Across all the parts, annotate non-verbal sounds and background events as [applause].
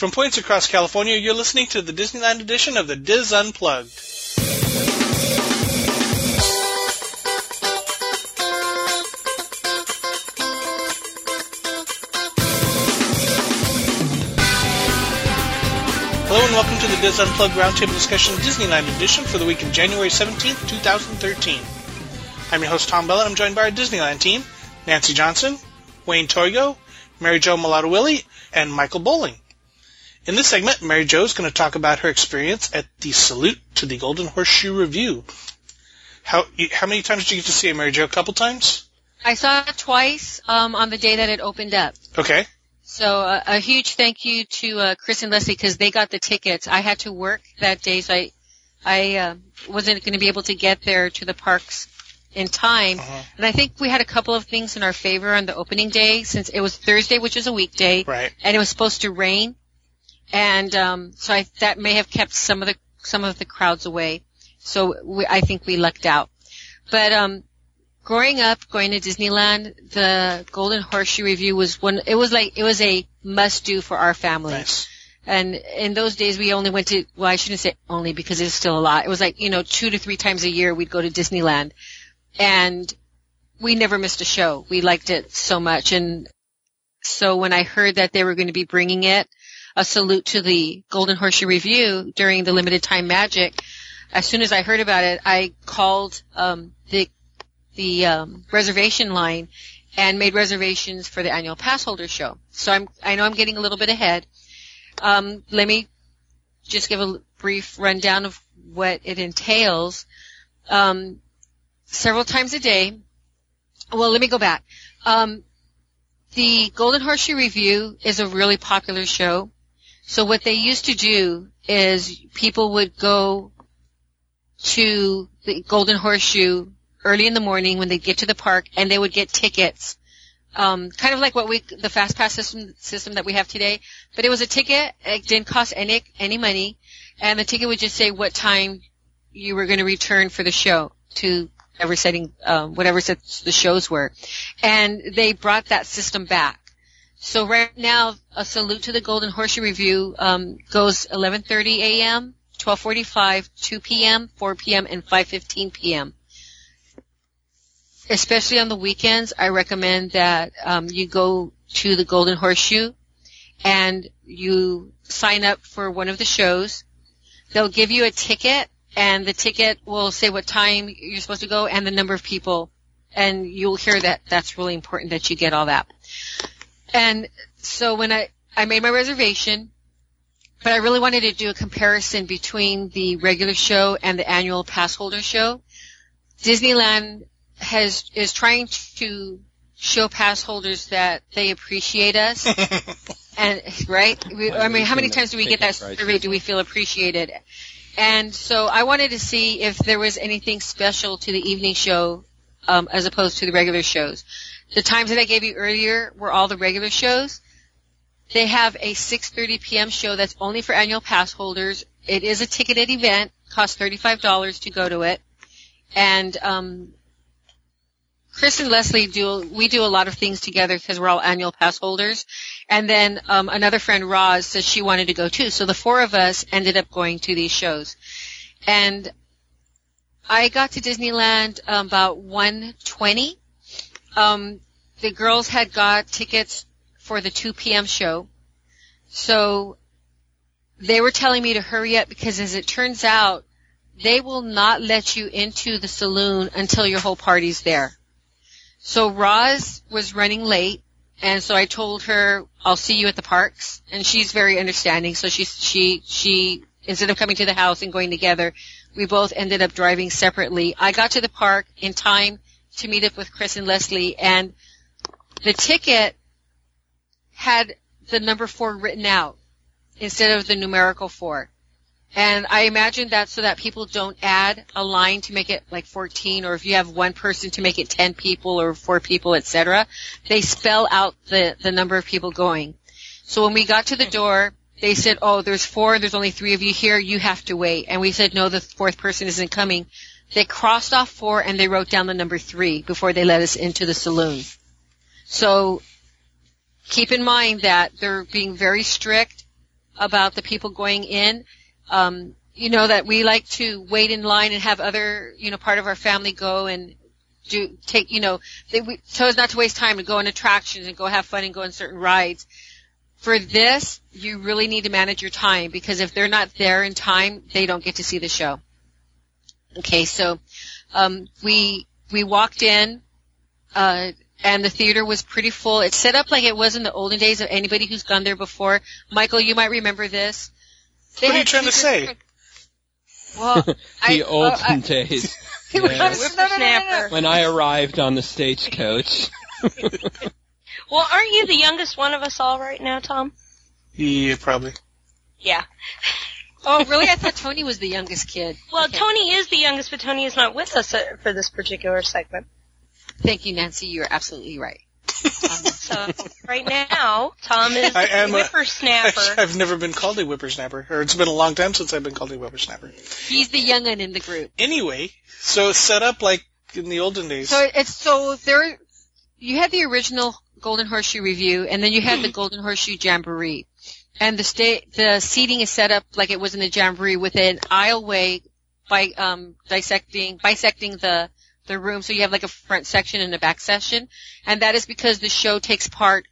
From points across California, you're listening to the Disneyland edition of the Dis Unplugged. Hello and welcome to the Dis Unplugged Roundtable Discussion Disneyland edition for the week of January 17th, 2013. I'm your host Tom Bell and I'm joined by our Disneyland team, Nancy Johnson, Wayne Toigo, Mary Jo Mellado-Willey, and Michael Bowling. In this segment, Mary Jo is going to talk about her experience at the Salute to the Golden Horseshoe Revue. How how many times did you get to see it, Mary Jo? A couple times? I saw it twice um, on the day that it opened up. Okay. So uh, a huge thank you to uh, Chris and Leslie because they got the tickets. I had to work that day, so I I uh, wasn't going to be able to get there to the parks in time. Uh-huh. And I think we had a couple of things in our favor on the opening day since it was Thursday, which is a weekday, Right. and it was supposed to rain, and um, so I, that may have kept some of the some of the crowds away. So we, I think we lucked out. But um, growing up, going to Disneyland, the Golden Horseshoe Revue was one. It was like it was a must do for our family. Nice. And in those days, we only went to, well, I shouldn't say only because it's still a lot. It was like, you know, two to three times a year we'd go to Disneyland. And we never missed a show. We liked it so much. And so when I heard that they were going to be bringing it, a salute to the Golden Horseshoe Revue during the limited time magic, as soon as I heard about it, I called, um, the, the, um, reservation line and made reservations for the annual pass holder show. So I'm, I know I'm getting a little bit ahead. Um, let me just give a brief rundown of what it entails. Um, several times a day. Well, let me go back. Um, the Golden Horseshoe Revue is a really popular show. So what they used to do is people would go to the Golden Horseshoe early in the morning when they get to the park and they would get tickets um, kind of like what we the fast pass system system that we have today. But it was a ticket. It didn't cost any any money, and the ticket would just say what time you were going to return for the show to whatever setting, um, whatever sets the shows were, and they brought that system back. So right now, a salute to the Golden Horseshoe Revue um, goes 11:30 a.m., 12:45, 2 p.m., 4 p.m., and 5:15 p.m especially on the weekends, I recommend that um, you go to the Golden Horseshoe and you sign up for one of the shows. They'll give you a ticket, and the ticket will say what time you're supposed to go and the number of people, and you'll hear that. That's really important that you get all that. And so when I I made my reservation, but I really wanted to do a comparison between the regular show and the annual pass holder show. Disneyland has is trying to show pass holders that they appreciate us. [laughs] And right? We, i mean how many times do we get that survey do we feel appreciated? And so i wanted to see if there was anything special to the evening show um, as opposed to the regular shows the times that i gave you earlier were all the regular shows they have a 6:30 p.m. show that's only for annual pass holders. It is a ticketed event, costs $35 to go to it, and um, Chris and Leslie do we do a lot of things together because we're all annual pass holders. And then um, another friend, Roz, says she wanted to go too. So the four of us ended up going to these shows. And I got to Disneyland um, about 1:20. Um, the girls had got tickets for the 2 p.m. show, so they were telling me to hurry up because, as it turns out, they will not let you into the saloon until your whole party's there. So Roz was running late, and so I told her I'll see you at the parks, and she's very understanding. So she she she instead of coming to the house and going together, we both ended up driving separately. I got to the park in time to meet up with Chris and Leslie, and the ticket had the number four written out instead of the numerical four. And I imagine that so that people don't add a line to make it like 14 or if you have one person to make it 10 people or 4 people, etc. They spell out the, the number of people going. So when we got to the door, they said, oh, there's four, there's only three of you here, you have to wait. And we said, no, the fourth person isn't coming. They crossed off four and they wrote down the number three before they let us into the saloon. So keep in mind that they're being very strict about the people going in. Um, you know that we like to wait in line and have other, you know, part of our family go and do take, you know, they, we, as not to waste time and go on attractions and go have fun and go on certain rides. For this, you really need to manage your time because if they're not there in time, they don't get to see the show. Okay, so um, we we walked in, uh, and the theater was pretty full. It's set up like it was in the olden days of anybody who's gone there before. Michael, you might remember this. They what are you trying to say? [laughs] Well, [laughs] the I, olden uh, I, days. [laughs] Yes. No, no, no, no, When I arrived on the stagecoach. well, aren't you the youngest one of us all right now, Tom? Yeah, probably. Yeah. Oh, really? I thought Tony was the youngest kid. Well, Okay. Tony is the youngest, but Tony is not with us uh, for this particular segment. Thank you, Nancy. You're absolutely right. [laughs] So right now, Tom is I am a- whippersnapper. [laughs] I've never been called a whippersnapper, or it's been a long time since I've been called a whippersnapper. He's the young'un in the group. Anyway, so it's set up like in the olden days. So it's so there. You had the original Golden Horseshoe revue, and then you had the [clears throat] Golden Horseshoe Jamboree, and the sta- the seating is set up like it was in the Jamboree with an aisleway by um, dissecting bisecting the the room, so you have like a front section and a back section, and that is because the show takes part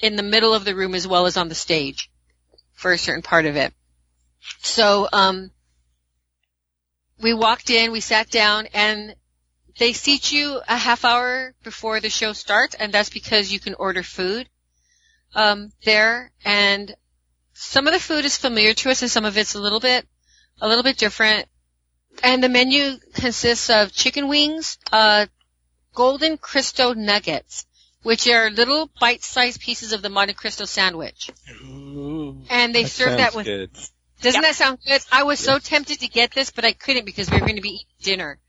in the middle of the room as well as on the stage for a certain part of it. So um, we walked in, we sat down, and they seat you a half hour before the show starts, and that's because you can order food um, there. And some of the food is familiar to us, and some of it's a little bit a little bit different. And the menu consists of chicken wings, uh, golden Cristo nuggets, which are little bite-sized pieces of the Monte Cristo sandwich, Ooh. and they That serve that with good. doesn't Yep. that sound good? I was so tempted to get this, but I couldn't because we were going to be eating dinner.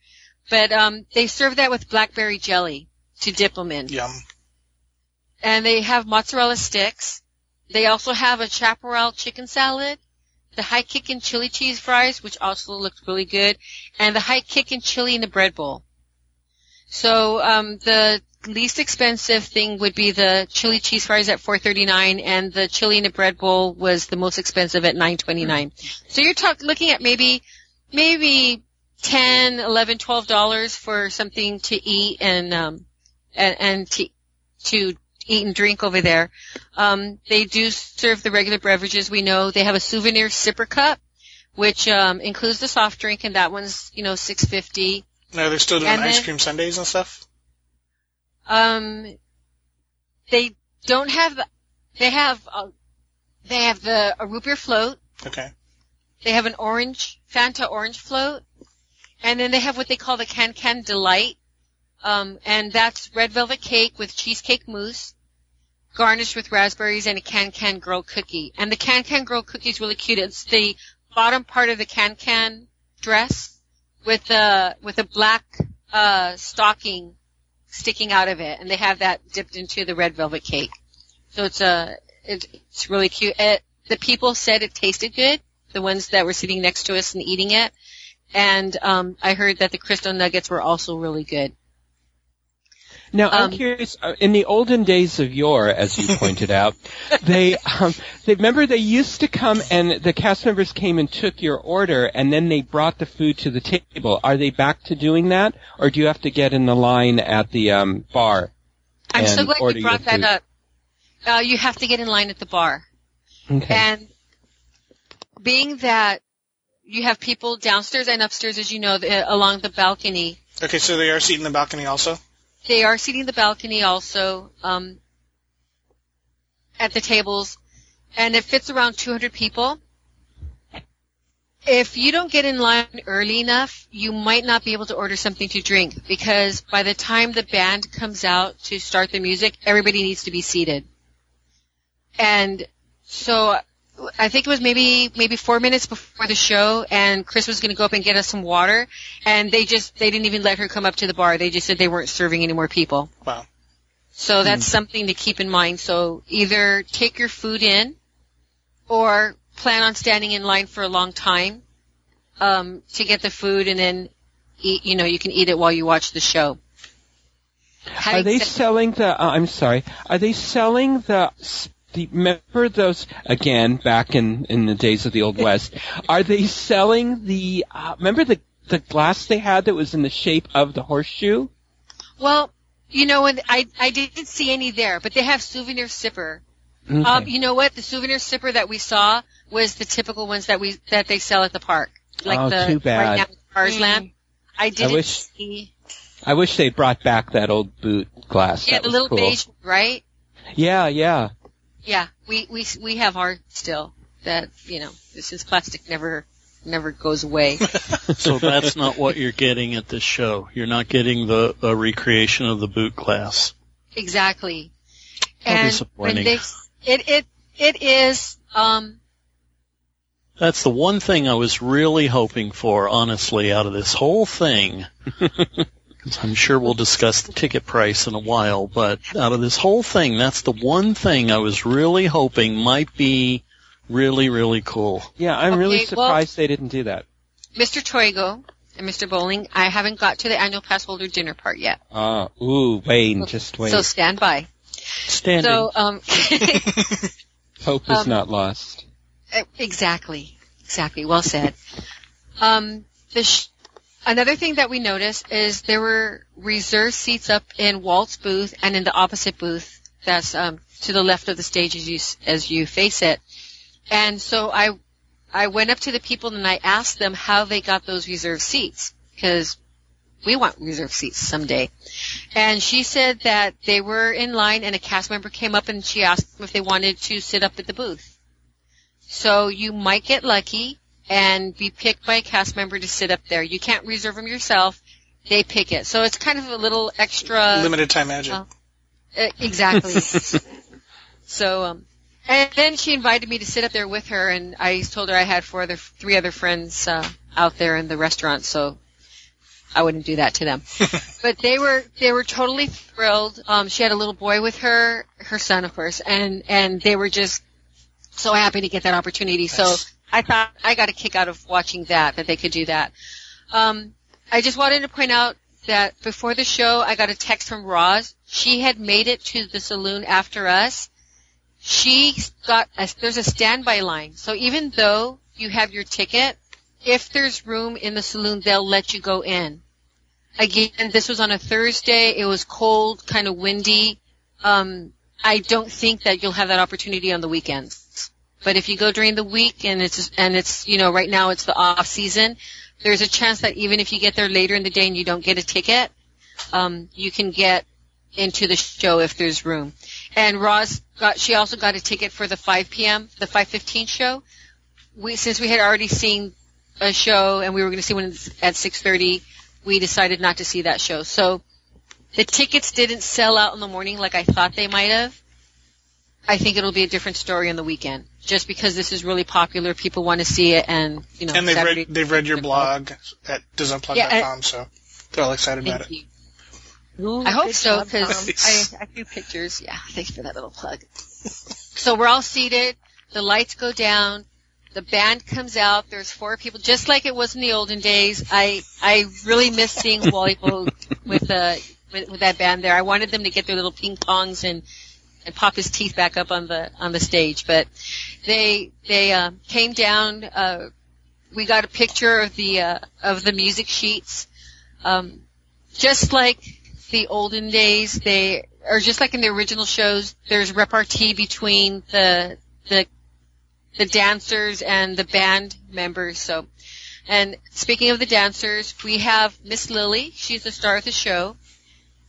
But um, they serve that with blackberry jelly to dip them in, Yum. and they have mozzarella sticks. They also have a chaparral chicken salad, the high kickin' chili cheese fries, which also looked really good, and the high kickin' chili in the bread bowl. So um, the least expensive thing would be the chili cheese fries at 4.39, and the chili in the bread bowl was the most expensive at 9.29. So you're talk- looking at maybe maybe 10, 11, 12 dollars for something to eat and um and, and to to eat and drink over there. Um, they do serve the regular beverages. We know they have a souvenir sipper cup, which um, includes the soft drink, and that one's you know six fifty. Now they're still doing And ice then- cream sundaes and stuff. Um, they don't have. They have. Uh, they have the a root beer float. Okay. They have an orange Fanta orange float, and then they have what they call the Can Can Delight, um, and that's red velvet cake with cheesecake mousse, garnished with raspberries and a Can Can Girl cookie. And the Can Can Girl cookie is really cute. It's the bottom part of the Can Can dress with a with a black uh, stocking sticking out of it, and they have that dipped into the red velvet cake. So it's a it, it's really cute. It, the people said it tasted good. The ones that were sitting next to us and eating it, and um, I heard that the Cristo nuggets were also really good. Now, I'm Um, curious. Uh, in the olden days of yore, as you pointed out, [laughs] they, um, they remember they used to come and the cast members came and took your order, and then they brought the food to the table. Are they back to doing that, or do you have to get in the line at the um, bar? I'm so glad you brought that up. Uh, you have to get in line at the bar. Okay. And being that you have people downstairs and upstairs, as you know, the, along the balcony, Okay, so they are seated in the balcony also. They are seating the balcony also um, at the tables, and it fits around 200 people. If you don't get in line early enough, you might not be able to order something to drink because by the time the band comes out to start the music, everybody needs to be seated. And so I think it was maybe maybe four minutes before the show, and Chris was going to go up and get us some water, and they just they didn't even let her come up to the bar. They just said they weren't serving any more people. Wow. So that's something to keep in mind. So either take your food in, or plan on standing in line for a long time um, to get the food, and then eat. You know, you can eat it while you watch the show. Are they said- selling the? Uh, I'm sorry. Are they selling the s- the, remember those again back in in the days of the old west? Are they selling the? Uh, remember the the glass they had that was in the shape of the horseshoe? Well, you know, and I I didn't see any there, but they have souvenir sipper. Okay. Um, you know what? The souvenir sipper that we saw was the typical ones that we that they sell at the park, like Oh, the too bad. right now Cars Mm. Land. I didn't wish- see. I wish they brought back that old boot glass. Yeah, that the little cool. beige, right? Yeah, yeah. Yeah, we we we have ours still. That you know, since plastic never never goes away. [laughs] So that's not what you're getting at this show. You're not getting the, the recreation of the boot glass. exactly. How and disappointing. when they, it it it is. Um, That's the one thing I was really hoping for, honestly, out of this whole thing. [laughs] 'Cause I'm sure we'll discuss the ticket price in a while, but out of this whole thing, that's the one thing I was really hoping might be really, really cool. Yeah, I'm really Okay, well- surprised they didn't do that. Mr. Toigo and Mr. Bowling, I haven't got to the annual pass holder dinner part yet. Uh, ooh, Wayne, just wait. So stand by. Standing. So, um, [laughs] Hope is um, not lost. Uh, Exactly. Exactly. Well said. Um, the sh- another thing that we noticed is there were reserved seats up in Walt's booth and in the opposite booth that's um, to the left of the stage as you as you face it. And so I I went up to the people and I asked them how they got those reserved seats because we want reserved seats someday. And she said that they were in line and a cast member came up and she asked them if they wanted to sit up at the booth. So you might get lucky and be picked by a cast member to sit up there. You can't reserve them yourself. They pick it. So it's kind of a little extra. Limited time magic. Uh, exactly. [laughs] so, um, and then she invited me to sit up there with her, and I told her I had four other, three other friends uh, out there in the restaurant, so I wouldn't do that to them. [laughs] but they were they were totally thrilled. Um, she had a little boy with her, her son, of course, and and they were just so happy to get that opportunity. So Nice. I thought I got a kick out of watching that that they could do that. Um, I just wanted to point out that before the show, I got a text from Roz. She had made it to the saloon after us. She got a, there's a standby line. So even though you have your ticket, if there's room in the saloon, they'll let you go in. Again, this was on a Thursday. It was cold, kind of windy. Um, I don't think that you'll have that opportunity on the weekends. But if you go during the week and it's and it's you know right now it's the off season, there's a chance that even if you get there later in the day and you don't get a ticket, um, you can get into the show if there's room. And Roz got she also got a ticket for the 5 p.m. the 5:15 show. We since we had already seen a show and we were going to see one at 6:30, we decided not to see that show. So the tickets didn't sell out in the morning like I thought they might have. I think it'll be a different story on the weekend. Just because this is really popular, people want to see it, and you know, and they've Saturday- read they've read your blog at DisneyPlug.com, Yeah, so they're all excited about Thank it. Ooh, I hope so because Tom. I, I do pictures. Yeah, thanks for that little plug. so we're all seated. The lights go down. The band comes out. There's four people, just like it was in the olden days. I I really miss seeing Wally with the with, with that band there. I wanted them to get their little ping pongs and and pop his teeth back up on the on the stage. But they they uh, came down. Uh, we got a picture of the uh, of the music sheets. Um, just like the olden days, they or just like in the original shows, there's repartee between the the the dancers and the band members. So, and speaking of the dancers, we have Miss Lily. She's the star of the show.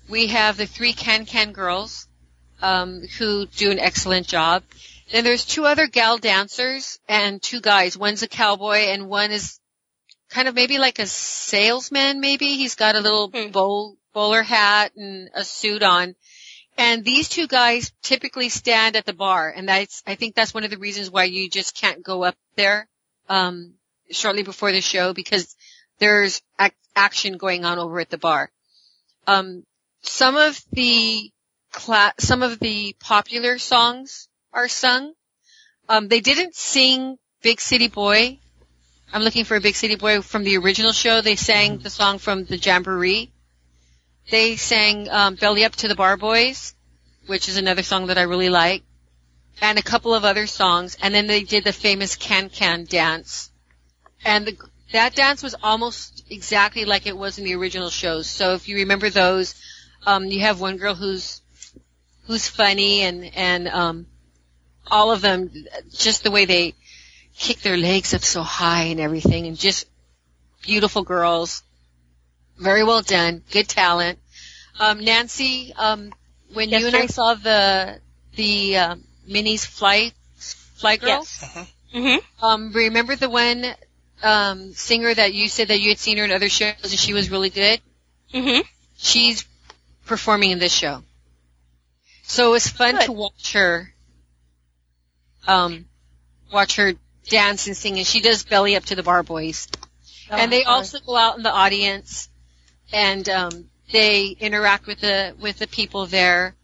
We have the three Can Can girls, um, who do an excellent job. Then there's two other gal dancers and two guys. One's a cowboy and one is kind of maybe like a salesman. Maybe he's got a little Hmm. bowl bowler hat and a suit on. And these two guys typically stand at the bar, and that's I think that's one of the reasons why you just can't go up there um, shortly before the show because there's ac- action going on over at the bar. Um, some of the cla- some of the popular songs are sung. Um, they didn't sing "Big City Boy." I'm looking for a Big City Boy from the original show. They sang the song from the Jamboree. They sang um, "Belly Up to the Bar Boys," which is another song that I really like. and a couple of other songs, and then they did the famous Can Can dance. And the, that dance was almost exactly like it was in the original shows. So if you remember those, um, you have one girl who's who's funny and and um, all of them just the way they kick their legs up so high and everything, and just beautiful girls. Very well done, good talent. Um, Nancy, um, when Yes, you and I saw the the um, minis fly fly girls, Yes. Mm-hmm. um, remember the one um, singer that you said that you had seen her in other shows and she was really good? Mm-hmm. She's performing in this show. So it was fun Good. to watch her, um, watch her dance and sing, and she does belly up to the bar boys. and they also go out in the audience, and um, they interact with the with the people there.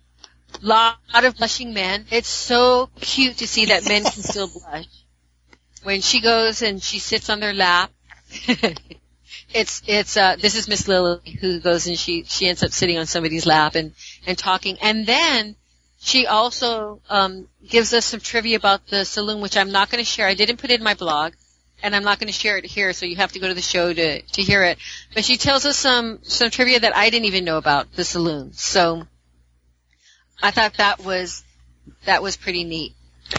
Lot of blushing men. It's so cute to see that men can still [laughs] blush. When she goes and she sits on their lap, [laughs] it's it's uh this is Miss Lily who goes and she she ends up sitting on somebody's lap and and talking, and then she also um gives us some trivia about the saloon, which I'm not going to share. I didn't put it in my blog and I'm not going to share it here, so you have to go to the show to to hear it. But she tells us some some trivia that I didn't even know about the saloon. So I thought that was that was pretty neat.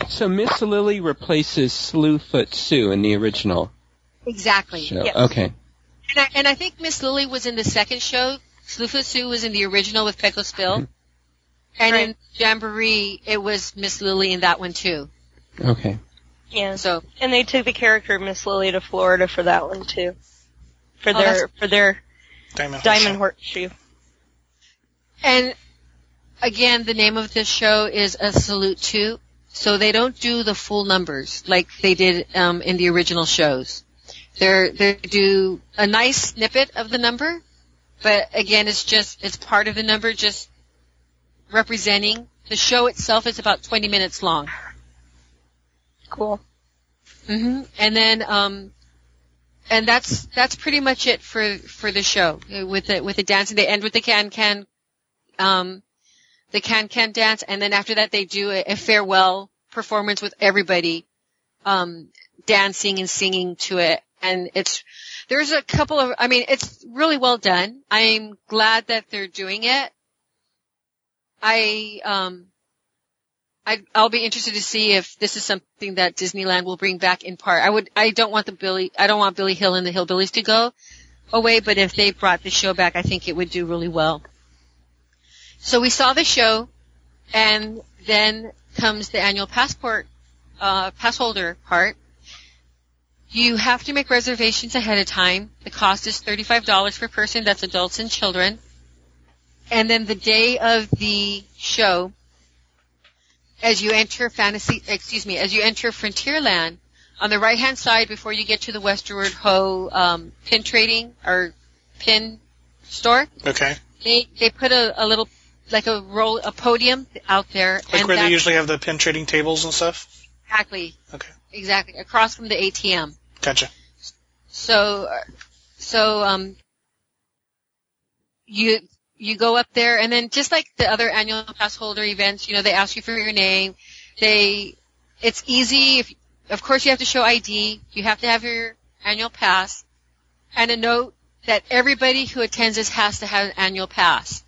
So Miss Lily replaces Slewfoot Sue in the original Exactly. show. Yes. Okay. And I, and I think Miss Lily was in the second show. Slewfoot Sue was in the original with Pecos Bill. And in Jamboree, it was Miss Lily in that one too. Okay. Yeah. So And they took the character of Miss Lily to Florida for that one too. For Oh, their for their Diamond. diamond horseshoe. And again, the name of this show is A Salute To. So they don't do the full numbers like they did um, in the original shows. They're they do a nice snippet of the number, but again, it's just it's part of the number, just representing the show itself. is about 20 minutes long. Cool. hmm And then, um, and that's that's pretty much it for for the show uh, with the with the dancing. They end with the can can, um, the can can dance, and then after that they do a, a farewell performance with everybody, um, dancing and singing to it. And it's there's a couple of I mean it's really well done. I'm glad that they're doing it. I um I, I'll be interested to see if this is something that Disneyland will bring back in part. I would, I don't want the Billy, I don't want Billy Hill and the Hillbillies to go away, but if they brought the show back, I think it would do really well. So we saw the show, and then comes the annual passport, uh, pass holder part. You have to make reservations ahead of time. The cost is $35 per person. That's adults and children. And then the day of the show, as you enter fantasy, excuse me, as you enter Frontierland, on the right hand side before you get to the Westward Ho um, pin trading or pin store, Okay. they they put a, a little like a roll a podium out there, Like and where they usually have the pin trading tables and stuff? exactly Okay. exactly across from the ATM. Gotcha. So, so um, you you go up there, and then just like the other annual pass holder events, you know, they ask you for your name. They, it's easy. If of course you have to show ID, you have to have your annual pass, and a note that everybody who attends this has to have an annual pass.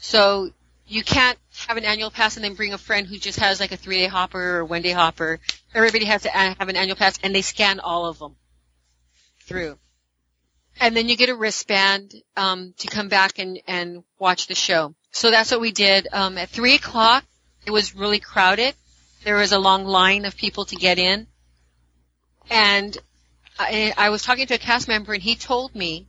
So you can't have an annual pass and then bring a friend who just has like a three day hopper or one day hopper. Everybody has to have an annual pass, and they scan all of them through. And then you get a wristband um, to come back and, and watch the show. So that's what we did. Um, at three o'clock, it was really crowded. There was a long line of people to get in, and I, I was talking to a cast member, and he told me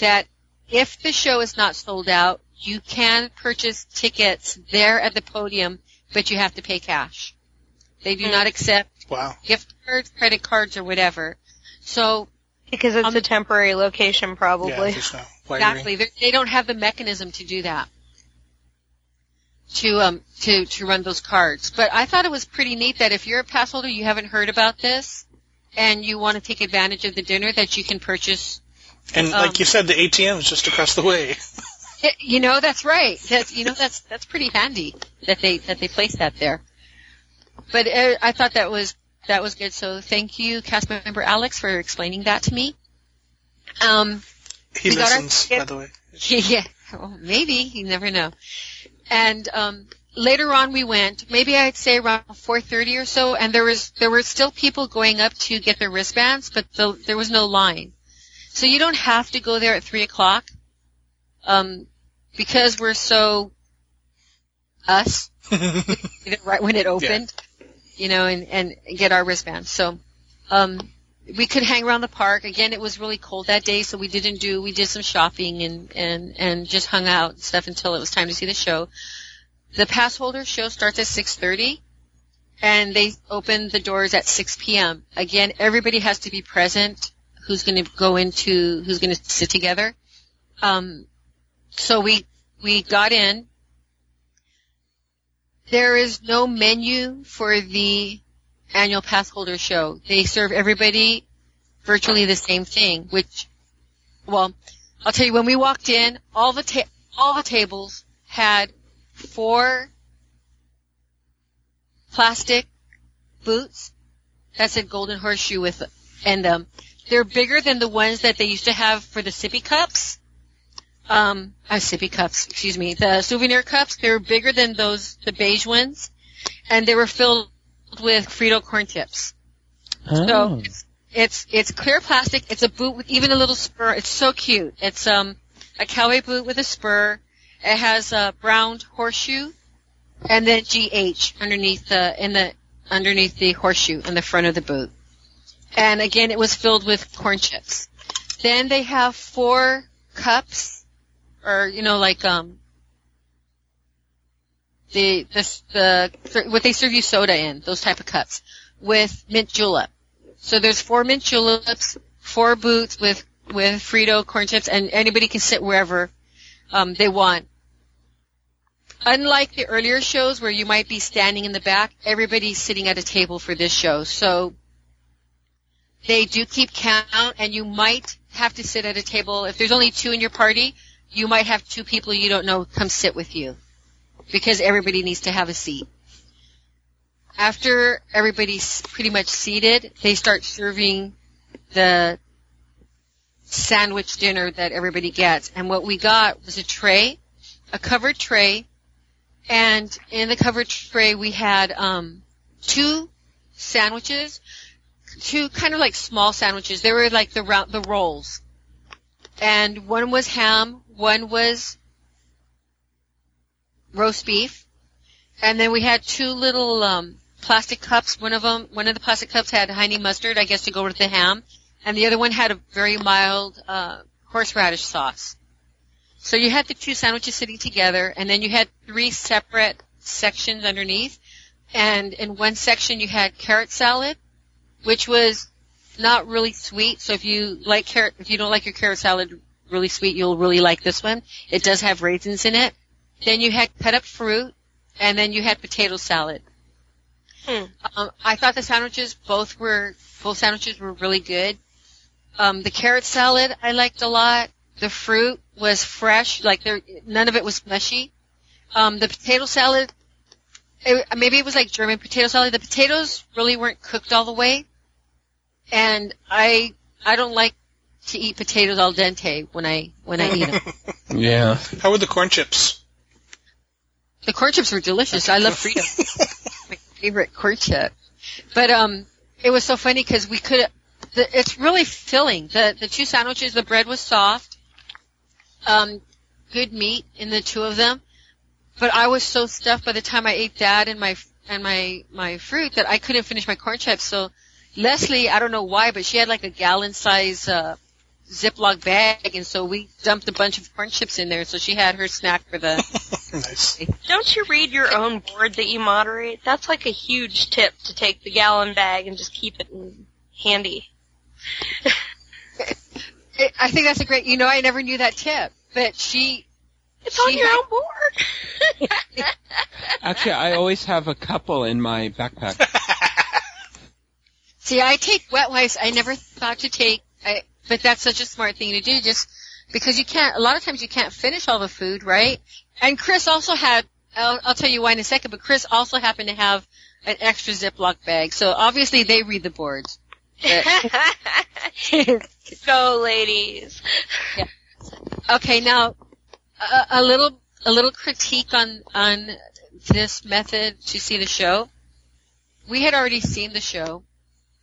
that if the show is not sold out, you can purchase tickets there at the podium, but you have to pay cash. They do Hmm. not accept Wow. gift cards, credit cards, or whatever. So Because it's Um, a temporary location, Yeah, probably. there's no exactly, They're- they don't have the mechanism to do that. To um to to run those cards, but I thought it was pretty neat that if you're a pass holder, you haven't heard about this, and you want to take advantage of the dinner, that you can purchase. And Um, like you said, the ATM is just across the way. [laughs] [laughs] You know, that's right. That's you know that's that's pretty handy that they that they place that there. but uh, I thought that was that was good. So thank you, cast member Alex, for explaining that to me. Um, He got our listens, by the way. [laughs] yeah, well, maybe you never know. And um, later on, we went. Maybe I'd say around 4:30 or so, and there was there were still people going up to get their wristbands, but the, there was no line. So you don't have to go there at three o'clock, um, because we're so us. [laughs] right when it opened, you know, and and get our wristbands. So. Um, we could hang around the park. Again, it was really cold that day, so we didn't do. We did some shopping and and and just hung out and stuff until it was time to see the show. The pass holder show starts at 6:30, and they open the doors at 6 p.m. Again, everybody has to be present. Who's going to go into? Who's going to sit together? Um, so we we got in. There is no menu for the annual pass holder show. They serve everybody virtually the same thing, which, well, I'll tell you, when we walked in, all the ta- all the tables had four plastic boots that said Golden Horseshoe with, and um, they're bigger than the ones that they used to have for the sippy cups. Um, uh, sippy cups, excuse me, the souvenir cups. They were bigger than those, the beige ones, and they were filled with Frito corn chips. Oh. So it's, it's it's clear plastic. It's a boot with even a little spur. It's so cute. It's um a cowboy boot with a spur. It has a brown horseshoe, and then GH underneath the in the underneath the horseshoe in the front of the boot. And again, it was filled with corn chips. Then they have four cups, or you know, like um the the the what they serve you soda in, those type of cups with mint julep. So there's four mint juleps, four boots with with Frito corn chips, and anybody can sit wherever um, they want. Unlike the earlier shows where you might be standing in the back, everybody's sitting at a table for this show. So they do keep count, and you might have to sit at a table. If there's only two in your party, you might have two people you don't know come sit with you because everybody needs to have a seat. After everybody's pretty much seated, they start serving the sandwich dinner that everybody gets. And what we got was a tray, a covered tray, and in the covered tray we had um, two sandwiches, two kind of like small sandwiches. They were like the the rolls, and one was ham, one was roast beef, and then we had two little um, plastic cups. One of them, one of the plastic cups had honey mustard, I guess, to go with the ham, and the other one had a very mild uh, horseradish sauce. So you had the two sandwiches sitting together, and then you had three separate sections underneath. And in one section you had carrot salad, which was not really sweet. So if you like carrot, if you don't like your carrot salad really sweet, you'll really like this one. It does have raisins in it. Then you had cut up fruit, and then you had potato salad. Hmm. Um, I thought the sandwiches both were both sandwiches were really good. Um, the carrot salad I liked a lot. The fruit was fresh, like there none of it was mushy. Um, the potato salad, it, maybe it was like German potato salad. The potatoes really weren't cooked all the way, and I I don't like to eat potatoes al dente when I when I eat them. [laughs] Yeah. How were the corn chips? The corn chips were delicious. I love Frito. [laughs] My favorite corn chip. But um, it was so funny because we could. The, it's really filling. The the two sandwiches. The bread was soft. Um, good meat in the two of them. But I was so stuffed by the time I ate that and my and my my fruit that I couldn't finish my corn chips. So Leslie, I don't know why, but she had like a gallon size uh, Ziploc bag, and so we dumped a bunch of corn chips in there. So she had her snack for the [laughs] nice. Don't you read your own board that you moderate? That's like a huge tip to take the gallon bag and just keep it handy. I- [laughs] I think that's a great. You know, I never knew that tip, but she. It's on your had- own board. [laughs] Actually, I always have a couple in my backpack. See, I take wet wipes. I never thought to take. I, but that's such a smart thing to do, just because you can't. A lot of times you can't finish all the food, right? And Chris also had. I'll, I'll tell you why in a second. But Chris also happened to have an extra Ziploc bag. So obviously they read the boards. [laughs] so ladies. Okay, now a, a little a little critique on on this method to see the show. We had already seen the show,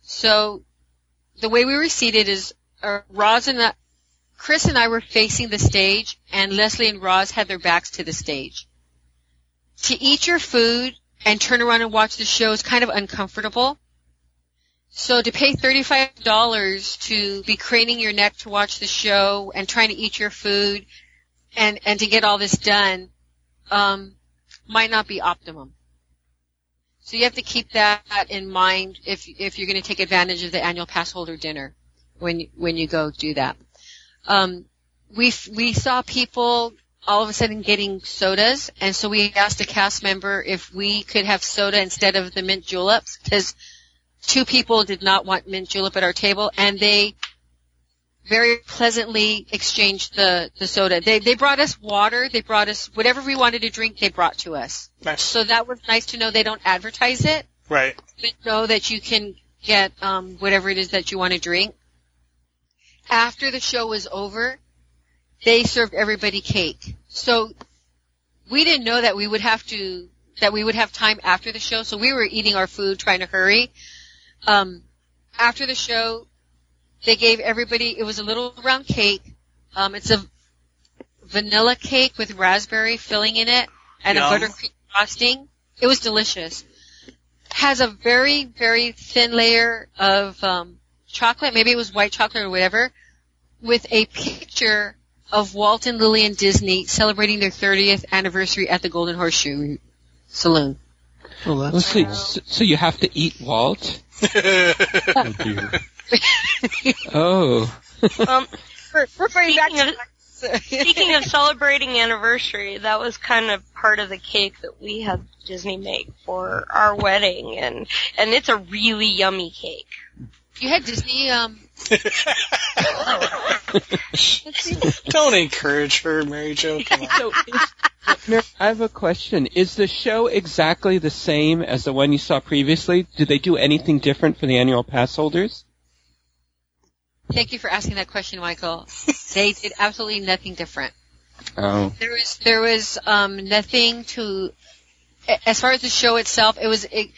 so the way we were seated is uh, Roz and I, Chris and I were facing the stage, and Leslie and Roz had their backs to the stage. To eat your food and turn around and watch the show is kind of uncomfortable. So to pay $35 to be craning your neck to watch the show and trying to eat your food and, and to get all this done, um, might not be optimum. So you have to keep that in mind if, if you're going to take advantage of the annual pass holder dinner when, you, when you go do that. Um, we, we saw people all of a sudden getting sodas and so we asked a cast member if we could have soda instead of the mint juleps because two people did not want mint julep at our table, and they very pleasantly exchanged the, the soda. They, they brought us water, they brought us whatever we wanted to drink, they brought to us. Nice. So that was nice to know they don't advertise it, Right. but know that you can get, um, whatever it is that you want to drink. After the show was over, they served everybody cake. So we didn't know that we would have to, that we would have time after the show, so we were eating our food, trying to hurry. Um, after the show, they gave everybody, it was a little round cake. Um, it's a vanilla cake with raspberry filling in it and Yum. a buttercream frosting. It was delicious. Has a very, very thin layer of, um, chocolate, maybe it was white chocolate or whatever, with a picture of Walt and Lillian Disney celebrating their 30th anniversary at the Golden Horseshoe Saloon. Well, that's see. So, so you have to eat Walt? oh [laughs] dear. Oh. Um, We're, we're Speaking of- [laughs] speaking of celebrating anniversary, that was kind of part of the cake that we had Disney make for our wedding, and and it's a really yummy cake. You had Disney, um, [laughs] Don't encourage her, Mary Jo. Come on. So is, Mary, I have a question. Is the show exactly the same as the one you saw previously? Did they do anything different for the annual pass holders? thank you for asking that question, Michael. They did absolutely nothing different. Oh. There was, there was, um, nothing to, as far as the show itself, it was, it,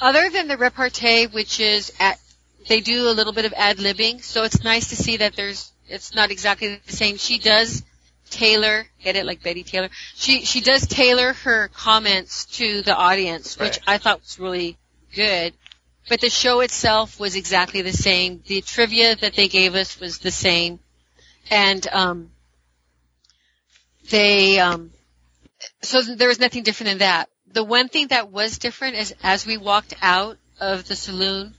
other than the repartee, which is at, they do a little bit of ad-libbing, so it's nice to see that there's, it's not exactly the same. She does tailor, get it like Betty Taylor? She, she does tailor her comments to the audience, which I thought was really good. But the show itself was exactly the same. The trivia that they gave us was the same. And, um, they, um, so there was nothing different in that. The one thing that was different is as we walked out of the saloon,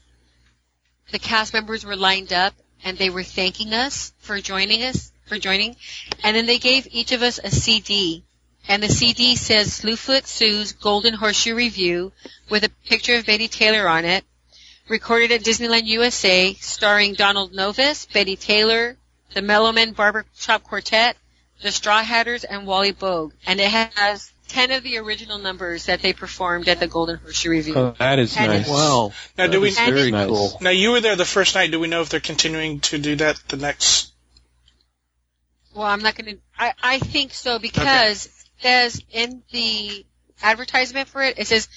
the cast members were lined up and they were thanking us for joining us, for joining. And then they gave each of us a CD. And the CD says Slewfoot Sue's Golden Horseshoe Revue with a picture of Betty Taylor on it. Recorded at Disneyland USA, starring Donald Novis, Betty Taylor, the Mellowmen Barbershop Quartet, the Straw Hatters, and Wally Boag. And it has 10 of the original numbers that they performed at the Golden Horseshoe Revue. Oh, that is And nice. Wow. Now, That do we- is very Nice. cool. Now you were there the first night. Do we know if they're continuing to do that the next? Well, I'm not going to. I I think so because it says in the advertisement for it, it says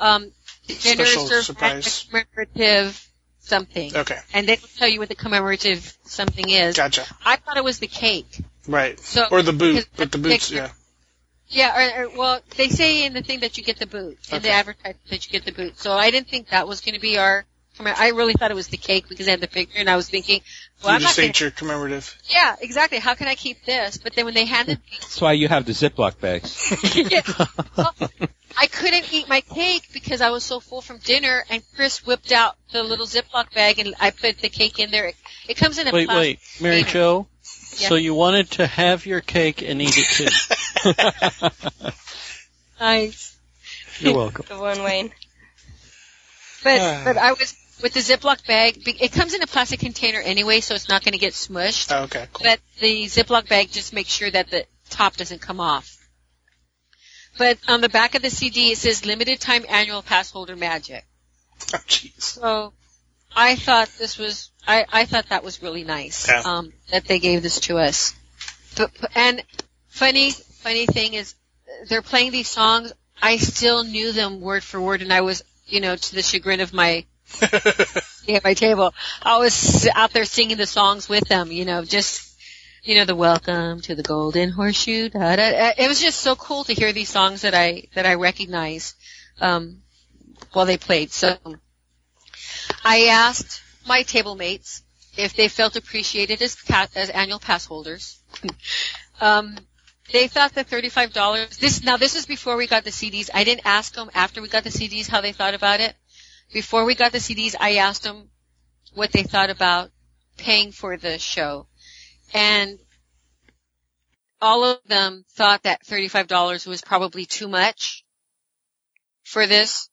um, dinner Special served surprise. commemorative something, Okay, and they don't tell you what the commemorative something is. gotcha. I thought it was the cake. Right. So Or the boot, but the the boots, picture- yeah. Yeah, or, or well, they say in the thing that you get the boot in the Okay. advertisement that you get the boot. So I didn't think that was going to be our. commem- I really thought it was the cake because I had the picture, and I was thinking, well, you I'm not just going ate your commemorative. Yeah, exactly. How can I keep this? But then when they handed me That's why you have the Ziploc bags. [laughs] Well, I couldn't eat my cake because I was so full from dinner, and Chris whipped out the little Ziploc bag, and I put the cake in there. It, it comes in a Wait, wait, Mary container. Jo. Yeah. So you wanted to have your cake and eat it too. [laughs] [laughs] Nice. You're welcome. The one Wayne. But Ah. but I was with the Ziploc bag. It comes in a plastic container anyway, so it's not going to get smushed. Oh, okay, cool. But the Ziploc bag just makes sure that the top doesn't come off. but on the back of the CD it says limited time annual pass holder magic. Oh, jeez. So I thought this was I, I thought that was really nice Yeah. um, that they gave this to us. But, and funny funny thing is they're playing these songs. I still knew them word for word, and I was you know to the chagrin of my [laughs] at my table. I was out there singing the songs with them. You know, just you know the welcome to the golden horseshoe. Da, da. It was just so cool to hear these songs that I that I recognize um, while they played. So I asked my table mates if they felt appreciated as as annual pass holders. [laughs] um, they thought that thirty-five dollars. This now this is before we got the CDs. I didn't ask them after we got the CDs how they thought about it. Before we got the CDs, I asked them what they thought about paying for the show, and all of them thought that thirty-five dollars was probably too much for this.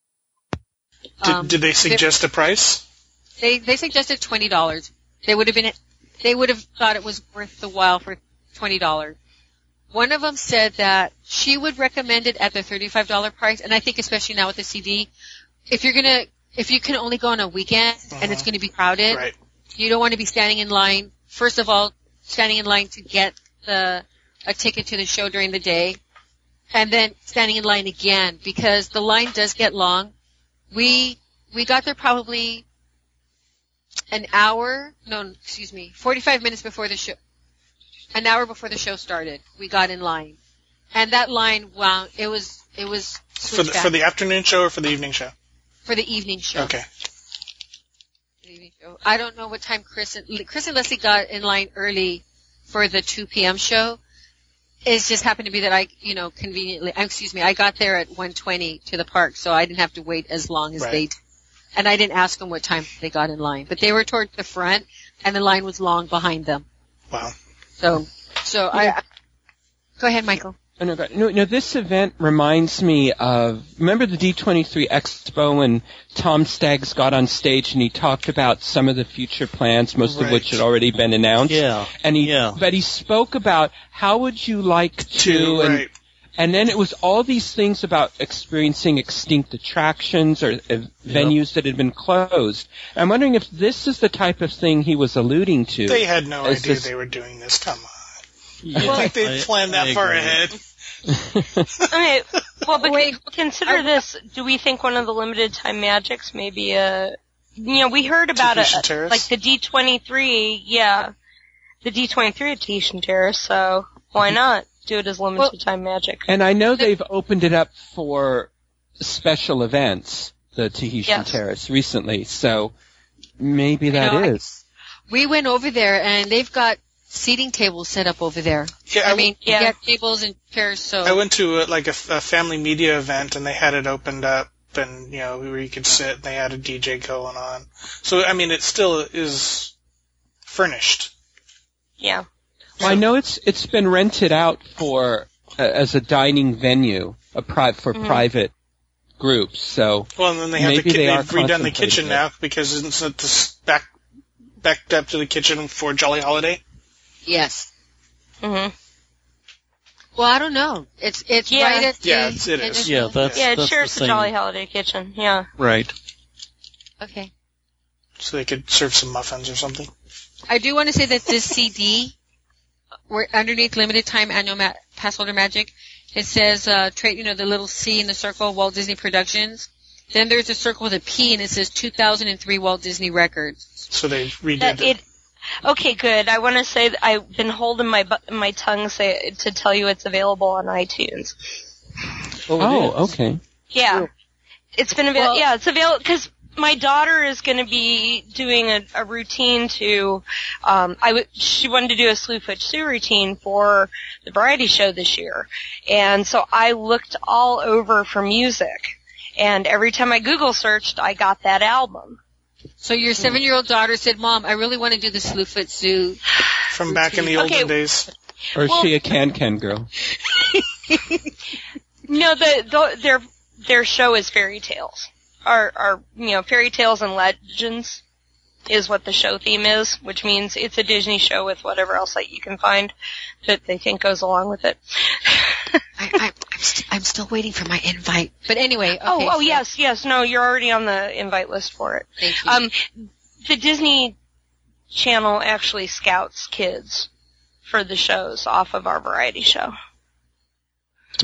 Did, Um, did they suggest a price? they they suggested twenty dollars. They would have been they would have thought it was worth the while for twenty dollars. One of them said that she would recommend it at the thirty five dollar price, and I think especially now with the CD, if you're gonna if you can only go on a weekend and it's uh-huh. going to be crowded, Right. you don't want to be standing in line. First of all, standing in line to get the a ticket to the show during the day, and then standing in line again because the line does get long. We we got there probably an hour, no, excuse me, 45 minutes before the show, an hour before the show started. We got in line, and that line, wow, it was it was For the, for the afternoon show or for the evening show? for the evening show. Okay. Evening show. I don't know what time Chris and Chris and Leslie got in line early for the 2 p.m. show. It just happened to be that I, you know, conveniently, uh, excuse me, I got there at 1:20 to the park, so I didn't have to wait as long as Right. they. And I didn't ask them what time they got in line, but they were toward the front, and the line was long behind them. Wow. So, so I. Go ahead, Michael. Oh, no, no, no, this event reminds me of, remember the D23 Expo when Tom Staggs got on stage and he talked about some of the future plans, most of which had already been announced? Yeah. And he, Yeah. but he spoke about how would you like to, Two, and, right. And then it was all these things about experiencing extinct attractions or uh, venues that had been closed. I'm wondering if this is the type of thing he was alluding to. They had no Is idea this- they were doing this. Come on. Yeah, [laughs] I think they planned that I far agree. ahead. [laughs] Okay, well, but Wait. consider I- this. Do we think one of the limited time magics maybe a, you know, we heard about it, Terrace? like the D23, yeah, the D23 at Tahitian Terrace, so why [laughs] not do it as limited Well- time magic? And I know they've opened it up for special events, the Tahitian Yes. Terrace, recently. So maybe that know, I- We went over there, and they've got seating tables set up over there. Yeah, I, I mean, Yeah. you got tables and chairs. So I went to uh like a, a family media event and they had it opened up and you know where you could sit. and They had a DJ going on. So I mean, it still is furnished. Yeah. Well, I know it's it's been rented out for uh, as a dining venue, a pri- for Mhm. private groups. So Well, and then they have the ki- they are they've redone the kitchen it. now because isn't it this back backed up to the kitchen for Jolly Holiday? yes. hmm Well, I don't know. It's it's Yeah. right at the. Yeah, it's- it is. Yeah, that's Yeah, it that's shares the the. Jolly Holiday Kitchen, yeah. Right. Okay. So they could serve some muffins or something. I do want to say that this [laughs] CD, where underneath limited time annual ma- pass holder magic, it says uh, trade. You know the little C in the circle, Walt Disney Productions. Then there's a circle with a P, and it says 2003 Walt Disney Records. So they redid That it. it, okay, good. I want to say that I've been holding my bu- my tongue say to tell you it's available on iTunes. oh, okay. Yeah, it's been available. Well- yeah, it's available because my daughter is going to be doing a, a routine to. Um, I w- she wanted to do a Slewfoot Sue routine for the variety show this year, and so I looked all over for music. And every time I Google searched, I got that album. So your seven-year-old daughter said, "Mom, I really want to do the Slewfoot Sue." From back in the olden Okay. days. Or is Well- she a can can girl? [laughs] No, the, the their their show is fairy tales. Our our you know fairy tales and legends is what the show theme is, which means it's a Disney show with whatever else that you can find that they think goes along with it. I, I, I st- I'm still waiting for my invite. But anyway, okay, oh, oh so- yes, yes. No, you're already on the invite list for it. Thank you. Um, the Disney Channel actually scouts kids for the shows off of our variety show.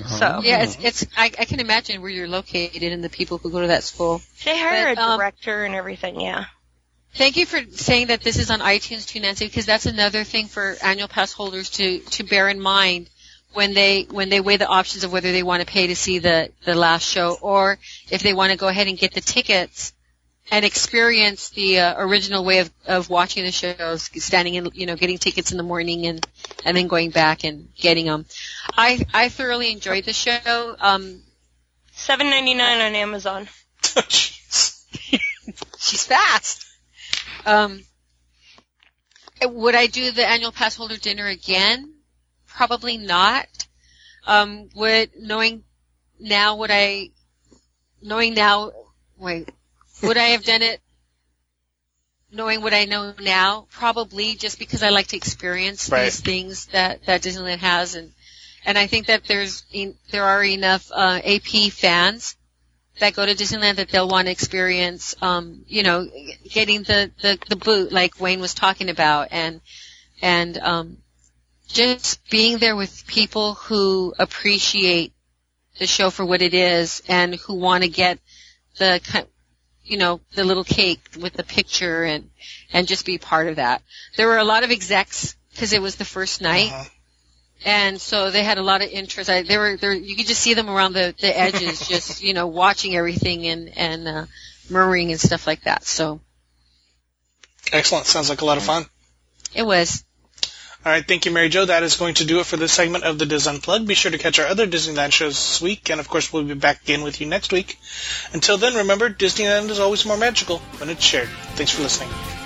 So yeah, it's it's. I, I can imagine where you're located and the people who go to that school. they hire But, a um, director and everything. Yeah. Thank you for saying that this is on iTunes too, Nancy, because that's another thing for annual pass holders to, to bear in mind when they when they weigh the options of whether they want to pay to see the, the last show or if they want to go ahead and get the tickets and experience the uh, original way of, of watching the shows, standing in, you know, getting tickets in the morning and, and then going back and getting them. I, I thoroughly enjoyed the show. Um, Seven ninety nine on Amazon. [laughs] She's fast. Um, would I do the annual pass holder dinner again? Probably not. Um, would knowing now would I knowing now wait would I have done it knowing what I know now? Probably just because I like to experience Right. these things that that Disneyland has and and I think that there's there are enough uh, AP fans that go to Disneyland that they'll want to experience, um, you know, getting the, the, the boot like Wayne was talking about and, and, um, just being there with people who appreciate the show for what it is and who want to get the, you know, the little cake with the picture and, and just be part of that. There were a lot of execs because it was the first night. Uh-huh. And so they had a lot of interest. I, they were, there, you could just see them around the, the edges, [laughs] just, you know, watching everything and, and, uh, murmuring and stuff like that. So Excellent. Sounds like a lot of fun. it was. All right, thank you, Mary Jo. That is going to do it for this segment of the DIS Unplugged. Be sure to catch our other Disneyland shows this week, and of course, we'll be back again with you next week. Until then, remember, Disneyland is always more magical when it's shared. Thanks for listening.